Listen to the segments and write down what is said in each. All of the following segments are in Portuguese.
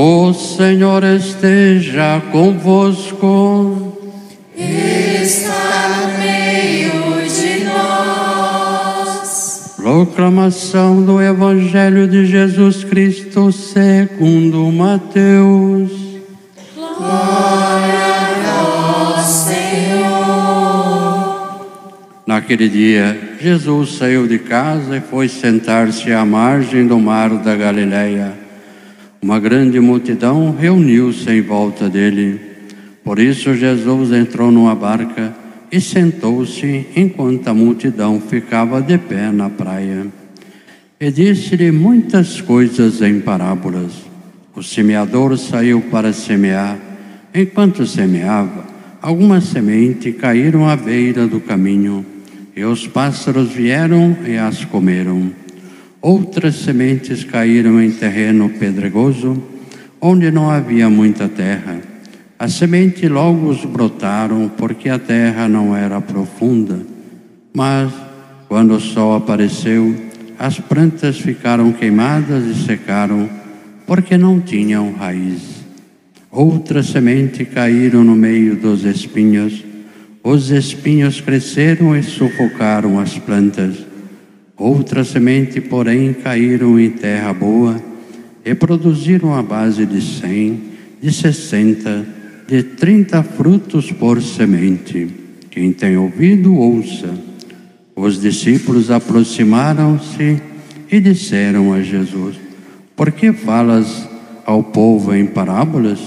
O Senhor esteja convosco. Está no meio de nós. Proclamação do Evangelho de Jesus Cristo segundo Mateus. Glória a vós, Senhor. Naquele dia, Jesus saiu de casa e foi sentar-se à margem do mar da Galileia. Uma grande multidão reuniu-se em volta dele. Por isso, Jesus entrou numa barca e sentou-se enquanto a multidão ficava de pé na praia. E disse-lhe muitas coisas em parábolas. O semeador saiu para semear. Enquanto semeava, algumas sementes caíram à beira do caminho, e os pássaros vieram e as comeram. Outras sementes caíram em terreno pedregoso, onde não havia muita terra. As sementes logo os brotaram, porque a terra não era profunda. Mas, quando o sol apareceu, as plantas ficaram queimadas e secaram, porque não tinham raiz. Outras sementes caíram no meio dos espinhos. Os espinhos cresceram e sufocaram as plantas. Outras sementes, porém, caíram em terra boa e produziram a base de cem, de sessenta, de trinta frutos por semente. Quem tem ouvido, ouça. Os discípulos aproximaram-se e disseram a Jesus: Por que falas ao povo em parábolas?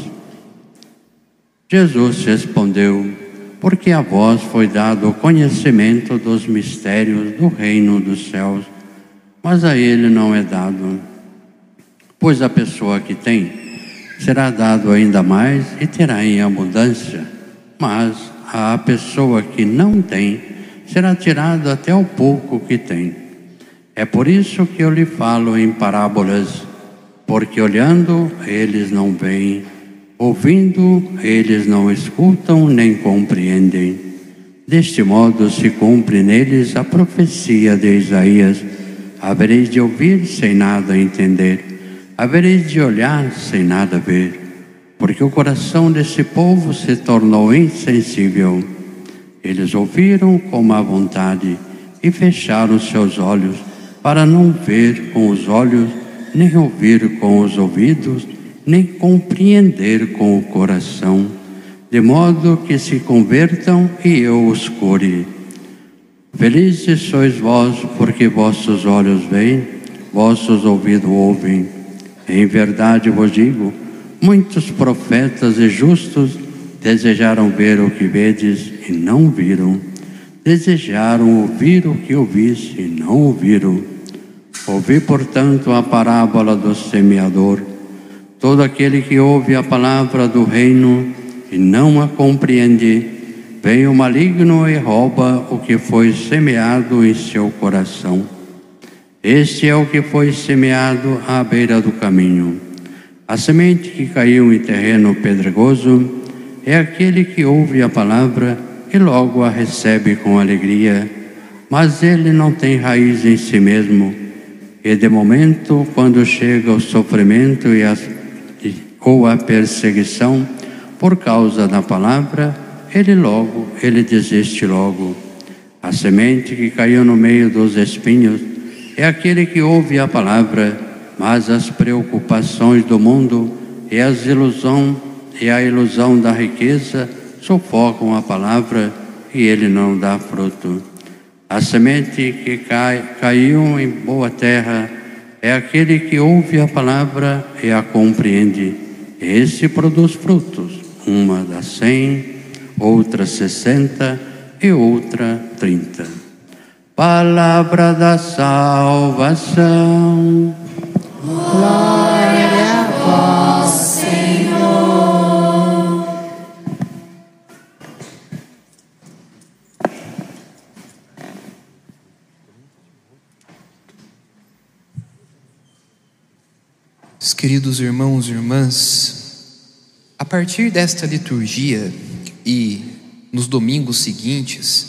Jesus respondeu: Porque a vós foi dado o conhecimento dos mistérios do reino dos céus, mas a ele não é dado. Pois a pessoa que tem será dado ainda mais e terá em abundância, mas a pessoa que não tem será tirado até o pouco que tem. É por isso que eu lhe falo em parábolas, porque olhando eles não veem Ouvindo, eles não escutam nem compreendem. Deste modo se cumpre neles a profecia de Isaías: havereis de ouvir sem nada entender, havereis de olhar sem nada ver, porque o coração desse povo se tornou insensível. Eles ouviram com má vontade e fecharam seus olhos para não ver com os olhos, nem ouvir com os ouvidos nem compreender com o coração, de modo que se convertam e eu os cure. Felizes sois vós, porque vossos olhos veem, vossos ouvidos ouvem. Em verdade vos digo, muitos profetas e justos desejaram ver o que vedes e não viram, desejaram ouvir o que ouvis e não ouviram. Ouvi, portanto, a parábola do semeador. Todo aquele que ouve a palavra do reino e não a compreende, vem o maligno e rouba o que foi semeado em seu coração. Este é o que foi semeado à beira do caminho. A semente que caiu em terreno pedregoso é aquele que ouve a palavra e logo a recebe com alegria, mas ele não tem raiz em si mesmo. E de momento, quando chega o sofrimento e as ou a perseguição por causa da palavra, ele logo, ele desiste logo. A semente que caiu no meio dos espinhos é aquele que ouve a palavra, mas as preocupações do mundo e as ilusão e a ilusão da riqueza sufocam a palavra e ele não dá fruto. A semente que cai, caiu em boa terra é aquele que ouve a palavra e a compreende esse produz frutos, uma dá cem, outra sessenta e outra trinta. Palavra da salvação. Glória a vós, Senhor. Queridos irmãos e irmãs, partir desta liturgia e nos domingos seguintes,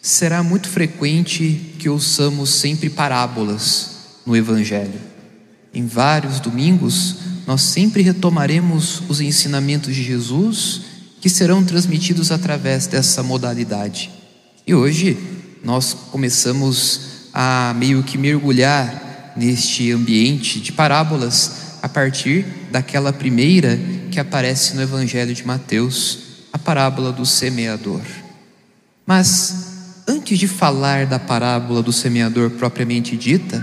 será muito frequente que ouçamos sempre parábolas no Evangelho. Em vários domingos, nós sempre retomaremos os ensinamentos de Jesus que serão transmitidos através dessa modalidade. E hoje nós começamos a meio que mergulhar neste ambiente de parábolas a partir daquela primeira que aparece no Evangelho de Mateus, a parábola do semeador. Mas antes de falar da parábola do semeador propriamente dita,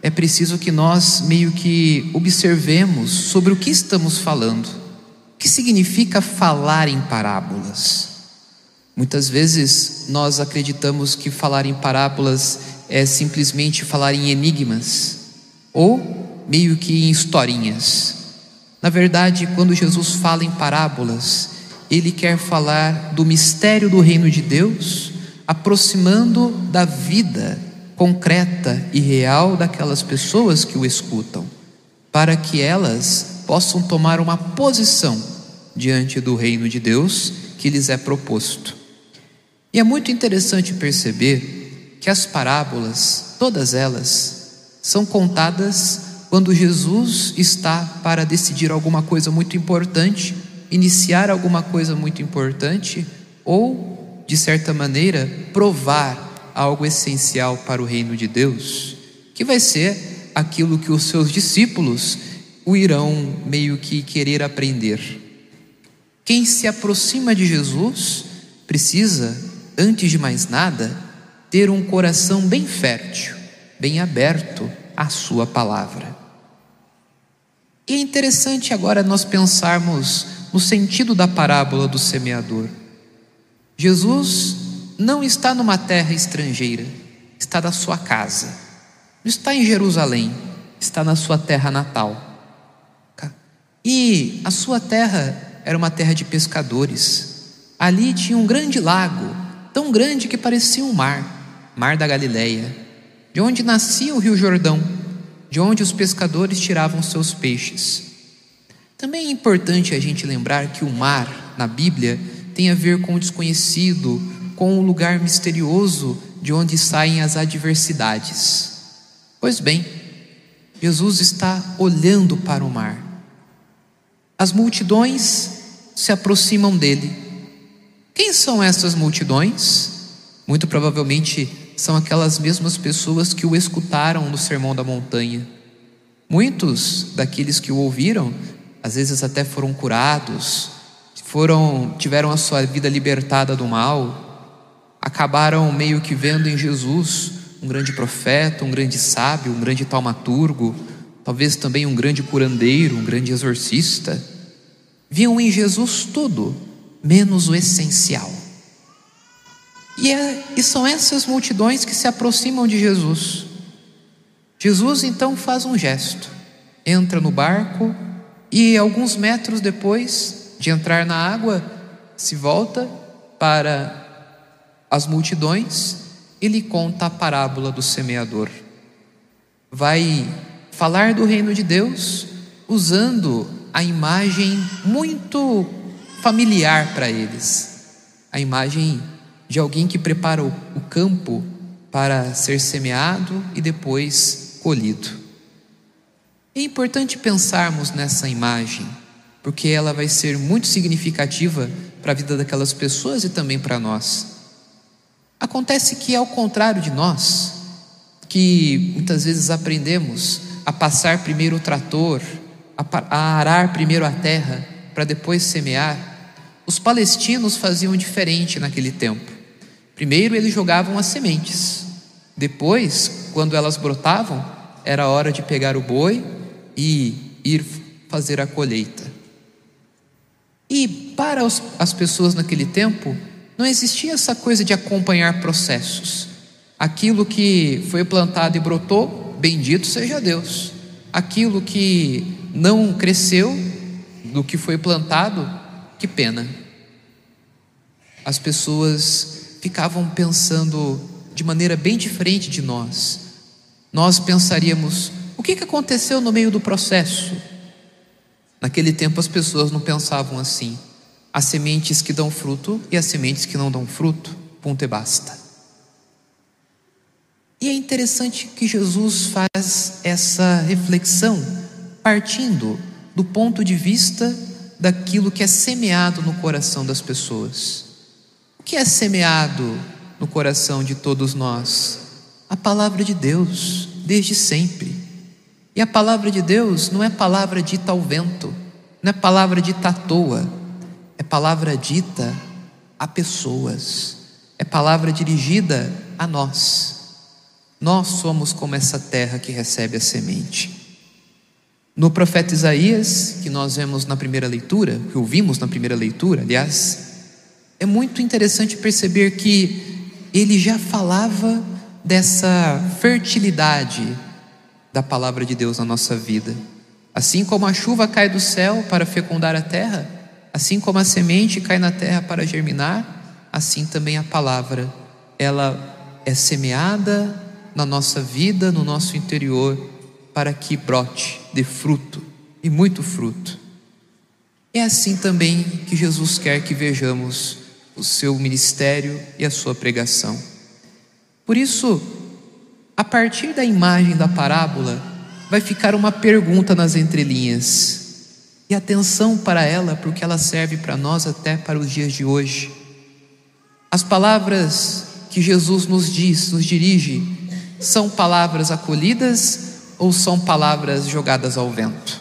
é preciso que nós meio que observemos sobre o que estamos falando. O que significa falar em parábolas? Muitas vezes nós acreditamos que falar em parábolas é simplesmente falar em enigmas ou meio que em historinhas. Na verdade, quando Jesus fala em parábolas, ele quer falar do mistério do reino de Deus, aproximando da vida concreta e real daquelas pessoas que o escutam, para que elas possam tomar uma posição diante do reino de Deus que lhes é proposto. E é muito interessante perceber que as parábolas, todas elas, são contadas quando Jesus está para decidir alguma coisa muito importante, iniciar alguma coisa muito importante ou, de certa maneira, provar algo essencial para o reino de Deus, que vai ser aquilo que os seus discípulos o irão meio que querer aprender. Quem se aproxima de Jesus precisa, antes de mais nada, ter um coração bem fértil, bem aberto à Sua palavra. E é interessante agora nós pensarmos no sentido da parábola do semeador. Jesus não está numa terra estrangeira, está na sua casa, não está em Jerusalém, está na sua terra natal. E a sua terra era uma terra de pescadores. Ali tinha um grande lago, tão grande que parecia um mar, Mar da Galileia, de onde nascia o Rio Jordão de onde os pescadores tiravam seus peixes. Também é importante a gente lembrar que o mar, na Bíblia, tem a ver com o desconhecido, com o lugar misterioso de onde saem as adversidades. Pois bem, Jesus está olhando para o mar. As multidões se aproximam dele. Quem são essas multidões? Muito provavelmente são aquelas mesmas pessoas que o escutaram no Sermão da Montanha. Muitos daqueles que o ouviram, às vezes até foram curados, foram tiveram a sua vida libertada do mal, acabaram meio que vendo em Jesus um grande profeta, um grande sábio, um grande taumaturgo, talvez também um grande curandeiro, um grande exorcista. Viam em Jesus tudo, menos o essencial. E, é, e são essas multidões que se aproximam de Jesus. Jesus então faz um gesto, entra no barco e alguns metros depois de entrar na água, se volta para as multidões e lhe conta a parábola do semeador. Vai falar do reino de Deus usando a imagem muito familiar para eles, a imagem de alguém que prepara o, campo para ser semeado e depois colhido. É importante pensarmos nessa imagem, porque ela vai ser muito significativa para a vida daquelas pessoas e também para nós. Acontece que, ao contrário de nós, que muitas vezes aprendemos a passar primeiro o trator, a arar primeiro a terra, para depois semear, os palestinos faziam diferente naquele tempo. Primeiro eles jogavam as sementes. Depois, quando elas brotavam, era hora de pegar o boi e ir fazer a colheita. E para os, as pessoas naquele tempo, não existia essa coisa de acompanhar processos. Aquilo que foi plantado e brotou, bendito seja Deus. Aquilo que não cresceu, do que foi plantado, que pena. As pessoas ficavam pensando de maneira bem diferente de nós. Nós pensaríamos: o que aconteceu no meio do processo? Naquele tempo as pessoas não pensavam assim. Há sementes que dão fruto e há sementes que não dão fruto. Ponto e basta. E é interessante que Jesus faz essa reflexão partindo do ponto de vista daquilo que é semeado no coração das pessoas. Que é semeado no coração de todos nós? A palavra de Deus, desde sempre. E a palavra de Deus não é palavra dita ao vento, não é palavra dita à toa, é palavra dita a pessoas, é palavra dirigida a nós. Nós somos como essa terra que recebe a semente. No profeta Isaías, que nós vemos na primeira leitura, que ouvimos na primeira leitura, aliás, é muito interessante perceber que ele já falava dessa fertilidade da palavra de Deus na nossa vida. Assim como a chuva cai do céu para fecundar a terra, assim como a semente cai na terra para germinar, assim também a palavra, ela é semeada na nossa vida, no nosso interior, para que brote, dê fruto e muito fruto. É assim também que Jesus quer que vejamos o seu ministério e a sua pregação. Por isso, a partir da imagem da parábola, vai ficar uma pergunta nas entrelinhas. E atenção para ela, porque ela serve para nós até para os dias de hoje. As palavras que Jesus nos diz, nos dirige, são palavras acolhidas ou são palavras jogadas ao vento?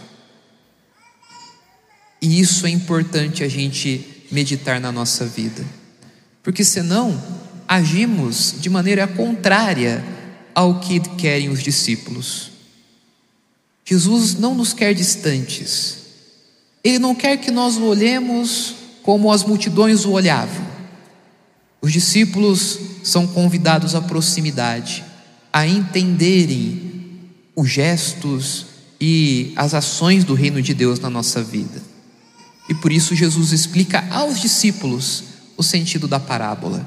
E isso é importante a gente meditar na nossa vida, porque senão agimos de maneira contrária ao que querem os discípulos. Jesus não nos quer distantes, Ele não quer que nós o olhemos como as multidões o olhavam. Os discípulos são convidados à proximidade, a entenderem os gestos e as ações do reino de Deus na nossa vida. E por isso Jesus explica aos discípulos o sentido da parábola.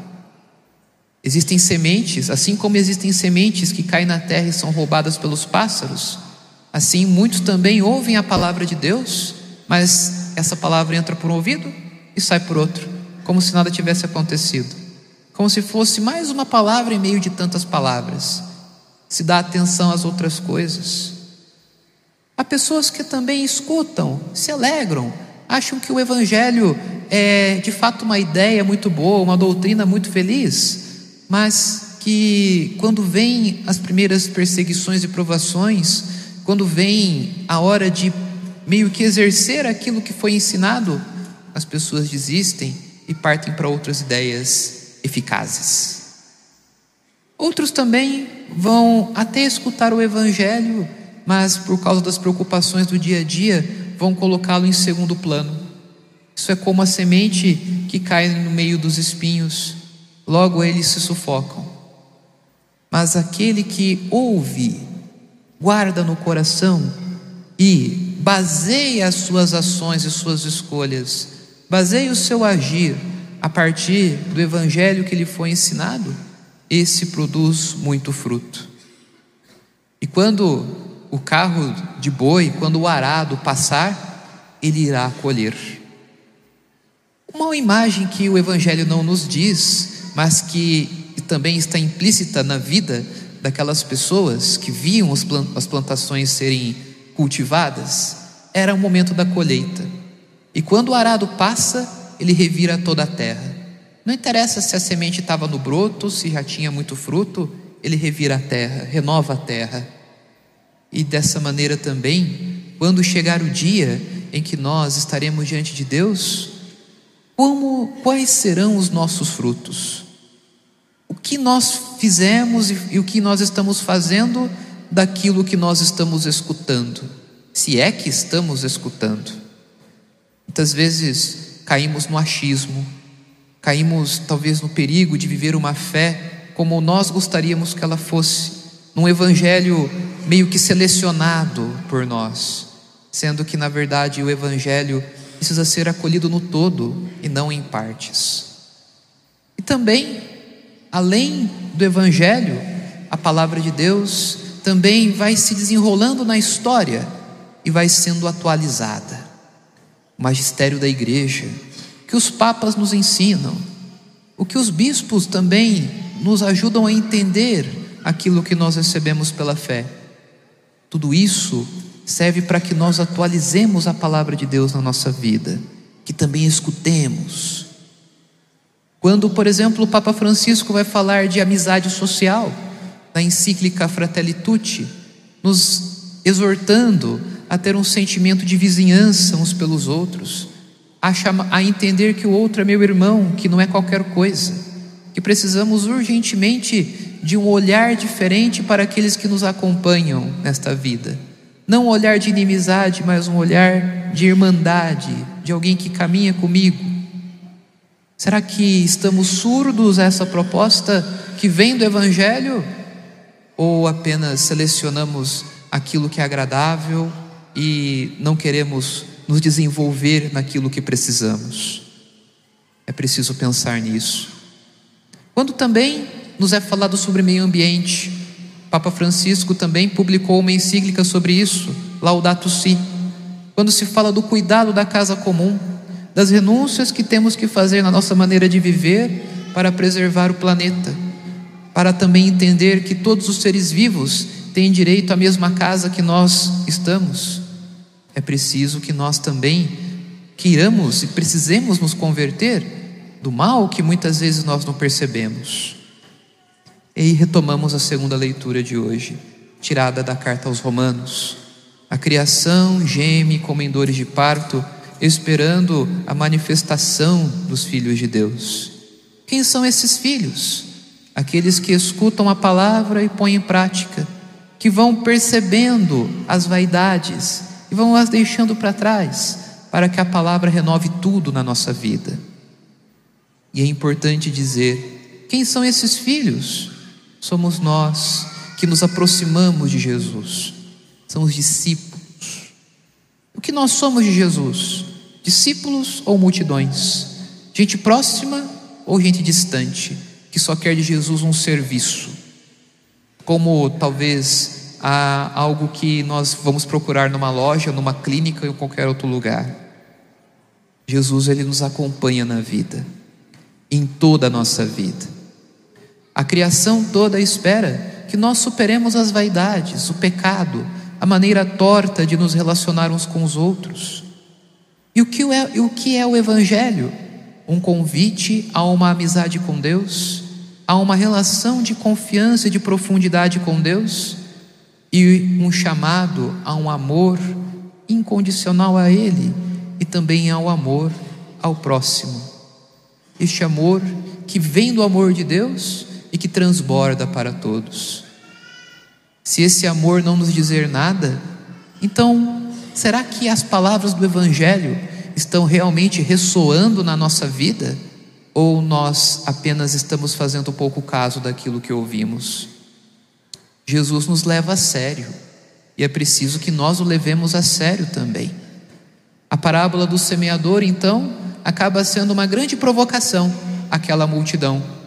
Existem sementes, assim como existem sementes que caem na terra e são roubadas pelos pássaros, assim muitos também ouvem a palavra de Deus, mas essa palavra entra por um ouvido e sai por outro, como se nada tivesse acontecido, como se fosse mais uma palavra em meio de tantas palavras se dá atenção às outras coisas. Há pessoas que também escutam, se alegram, acham que o Evangelho é de fato uma ideia muito boa, uma doutrina muito feliz, mas que quando vem as primeiras perseguições e provações, quando vem a hora de meio que exercer aquilo que foi ensinado, as pessoas desistem e partem para outras ideias eficazes. Outros também vão até escutar o Evangelho, mas por causa das preocupações do dia a dia, vão colocá-lo em segundo plano. Isso é como a semente que cai no meio dos espinhos, logo eles se sufocam. Mas aquele que ouve, guarda no coração e baseia as suas ações e suas escolhas, baseia o seu agir a partir do evangelho que lhe foi ensinado, esse produz muito fruto. E quando o carro de boi, quando o arado passar, ele irá colher. Uma imagem que o Evangelho não nos diz, mas que também está implícita na vida daquelas pessoas que viam as plantações serem cultivadas, era o momento da colheita. E quando o arado passa, ele revira toda a terra. Não interessa se a semente estava no broto, se já tinha muito fruto, ele revira a terra, renova a terra. E dessa maneira também, quando chegar o dia em que nós estaremos diante de Deus, como quais serão os nossos frutos? O que nós fizemos e, e o que nós estamos fazendo daquilo que nós estamos escutando? Se é que estamos escutando. Muitas vezes caímos no achismo, Caímos talvez no perigo de viver uma fé como nós gostaríamos que ela fosse, num evangelho meio que selecionado por nós, sendo que na verdade o evangelho precisa ser acolhido no todo e não em partes. E também, além do evangelho, a palavra de Deus também vai se desenrolando na história e vai sendo atualizada. O magistério da igreja, que os papas nos ensinam, o que os bispos também nos ajudam a entender aquilo que nós recebemos pela fé. Tudo isso serve para que nós atualizemos a palavra de Deus na nossa vida, que também escutemos. Quando, por exemplo, o Papa Francisco vai falar de amizade social, na encíclica Fratelli Tutti, nos exortando a ter um sentimento de vizinhança uns pelos outros, a, chama, a entender que o outro é meu irmão, que não é qualquer coisa, que precisamos urgentemente de um olhar diferente para aqueles que nos acompanham nesta vida. Não um olhar de inimizade, mas um olhar de irmandade, de alguém que caminha comigo. Será que estamos surdos a essa proposta que vem do Evangelho? Ou apenas selecionamos aquilo que é agradável e não queremos nos desenvolver naquilo que precisamos? É preciso pensar nisso. Quando também nos é falado sobre meio ambiente, Papa Francisco também publicou uma encíclica sobre isso, Laudato Si. Quando se fala do cuidado da casa comum, das renúncias que temos que fazer na nossa maneira de viver para preservar o planeta, para também entender que todos os seres vivos têm direito à mesma casa que nós estamos. É preciso que nós também queiramos e precisemos nos converter do mal que muitas vezes nós não percebemos. E retomamos a segunda leitura de hoje, tirada da carta aos Romanos. A criação geme como em dores de parto, esperando a manifestação dos filhos de Deus. Quem são esses filhos? Aqueles que escutam a palavra e põem em prática, que vão percebendo as vaidades e vão as deixando para trás, para que a palavra renove tudo na nossa vida. E é importante dizer: quem são esses filhos? Somos nós que nos aproximamos de Jesus, são os discípulos. O que nós somos de Jesus? Discípulos ou multidões? Gente próxima ou gente distante, que só quer de Jesus um serviço? Como talvez há algo que nós vamos procurar numa loja, numa clínica ou em qualquer outro lugar. Jesus, ele nos acompanha na vida, em toda a nossa vida. A criação toda espera que nós superemos as vaidades, o pecado, a maneira torta de nos relacionar uns com os outros. E o que é, o, que é o Evangelho? Um convite a uma amizade com Deus, a uma relação de confiança e de profundidade com Deus, e um chamado a um amor incondicional a Ele e também ao amor ao próximo. Este amor que vem do amor de Deus e que transborda para todos. Se esse amor não nos dizer nada, então será que as palavras do Evangelho estão realmente ressoando na nossa vida? Ou nós apenas estamos fazendo pouco caso daquilo que ouvimos? Jesus nos leva a sério e é preciso que nós o levemos a sério também. A parábola do semeador, então, acaba sendo uma grande provocação àquela multidão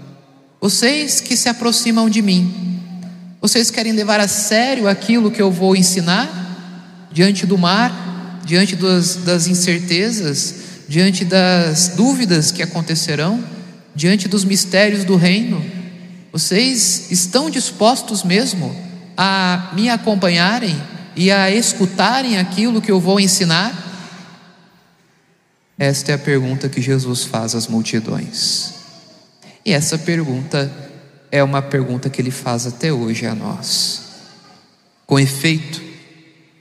vocês que se aproximam de mim, vocês querem levar a sério aquilo que eu vou ensinar? Diante do mar, diante das, das incertezas, diante das dúvidas que acontecerão, diante dos mistérios do reino? Vocês estão dispostos mesmo a me acompanharem e a escutarem aquilo que eu vou ensinar? Esta é a pergunta que Jesus faz às multidões. E essa pergunta é uma pergunta que ele faz até hoje a nós. Com efeito,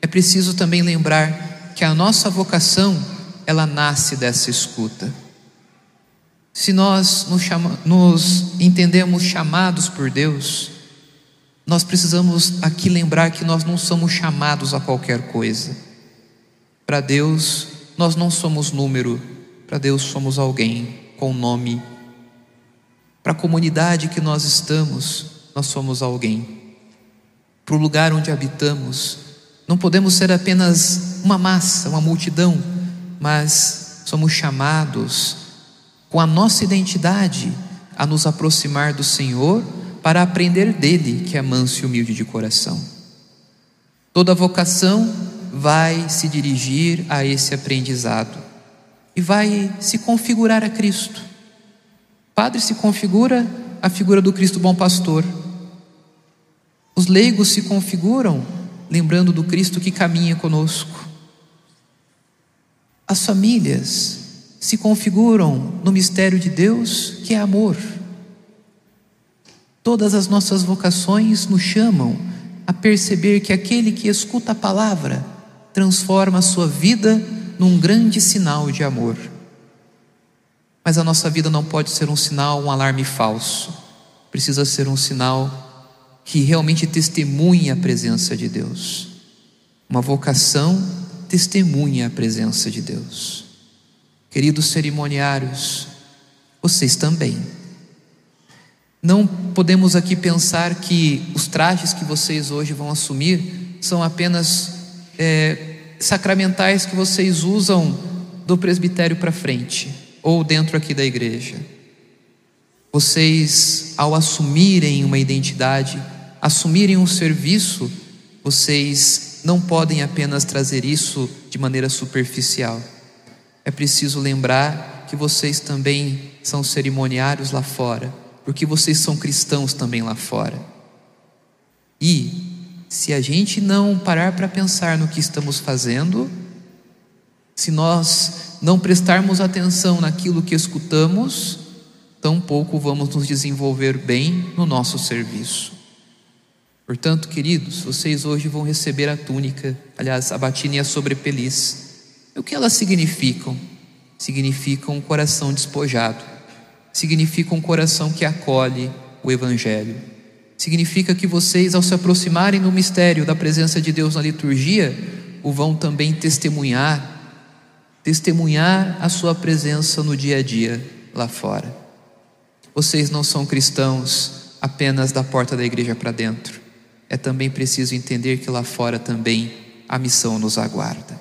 é preciso também lembrar que a nossa vocação, ela nasce dessa escuta. Se nós nos, chama, nos entendemos chamados por Deus, nós precisamos aqui lembrar que nós não somos chamados a qualquer coisa. Para Deus, nós não somos número, para Deus somos alguém com nome para a comunidade que nós estamos, nós somos alguém. Para o lugar onde habitamos, não podemos ser apenas uma massa, uma multidão, mas somos chamados com a nossa identidade a nos aproximar do Senhor para aprender dele, que é manso e humilde de coração. Toda vocação vai se dirigir a esse aprendizado e vai se configurar a Cristo. Padre se configura a figura do Cristo bom pastor. Os leigos se configuram lembrando do Cristo que caminha conosco. As famílias se configuram no mistério de Deus, que é amor. Todas as nossas vocações nos chamam a perceber que aquele que escuta a palavra transforma a sua vida num grande sinal de amor. Mas a nossa vida não pode ser um sinal, um alarme falso. Precisa ser um sinal que realmente testemunhe a presença de Deus. Uma vocação testemunha a presença de Deus. Queridos cerimoniários, vocês também. Não podemos aqui pensar que os trajes que vocês hoje vão assumir são apenas é, sacramentais que vocês usam do presbitério para frente ou dentro aqui da igreja. Vocês, ao assumirem uma identidade, assumirem um serviço, vocês não podem apenas trazer isso de maneira superficial. É preciso lembrar que vocês também são cerimoniários lá fora porque vocês são cristãos também lá fora. E se a gente não parar para pensar no que estamos fazendo, se nós não prestarmos atenção naquilo que escutamos, tampouco vamos nos desenvolver bem no nosso serviço. Portanto, queridos, vocês hoje vão receber a túnica, aliás, a batina e a sobrepeliz. E o que elas significam? Significam um coração despojado significa um coração que acolhe o Evangelho. Significa que vocês, ao se aproximarem no mistério da presença de Deus na liturgia, o vão também testemunhar, testemunhar a sua presença no dia a dia lá fora. Vocês não são cristãos apenas da porta da igreja para dentro. É também preciso entender que lá fora também a missão nos aguarda.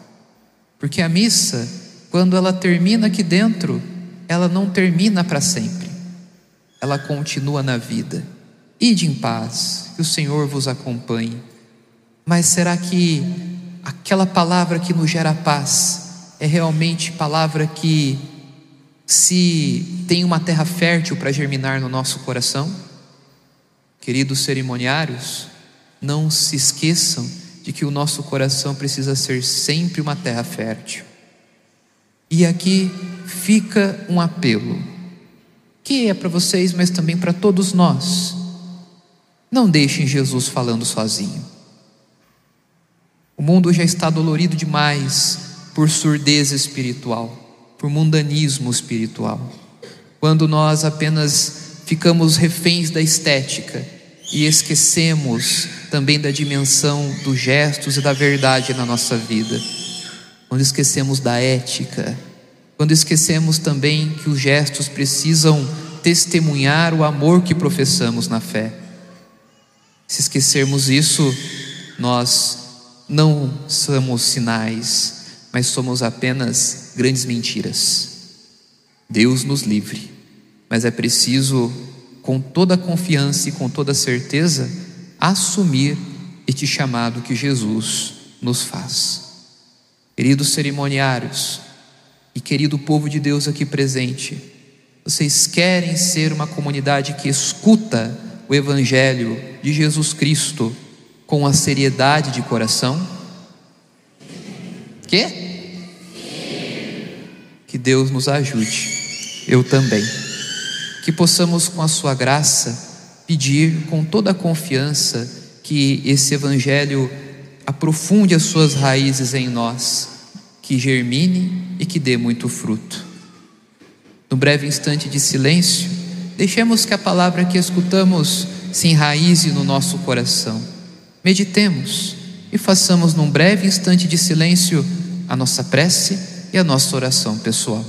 Porque a missa, quando ela termina aqui dentro, ela não termina para sempre, ela continua na vida. Ide em paz, que o Senhor vos acompanhe. Mas será que aquela palavra que nos gera paz é realmente palavra que, se tem uma terra fértil para germinar no nosso coração? Queridos cerimoniários, não se esqueçam de que o nosso coração precisa ser sempre uma terra fértil. E aqui fica um apelo, que é para vocês, mas também para todos nós. Não deixem Jesus falando sozinho. O mundo já está dolorido demais por surdez espiritual, por mundanismo espiritual. Quando nós apenas ficamos reféns da estética e esquecemos também da dimensão dos gestos e da verdade na nossa vida. Quando esquecemos da ética, quando esquecemos também que os gestos precisam testemunhar o amor que professamos na fé. Se esquecermos isso, nós não somos sinais, mas somos apenas grandes mentiras. Deus nos livre, mas é preciso, com toda confiança e com toda certeza, assumir este chamado que Jesus nos faz. Queridos cerimoniários, e querido povo de Deus aqui presente, vocês querem ser uma comunidade que escuta o Evangelho de Jesus Cristo com a seriedade de coração? Que? Que Deus nos ajude, eu também. Que possamos, com a Sua graça, pedir com toda a confiança que esse Evangelho aprofunde as suas raízes em nós que germine e que dê muito fruto. No breve instante de silêncio, deixemos que a palavra que escutamos se enraize no nosso coração. Meditemos e façamos num breve instante de silêncio a nossa prece e a nossa oração pessoal.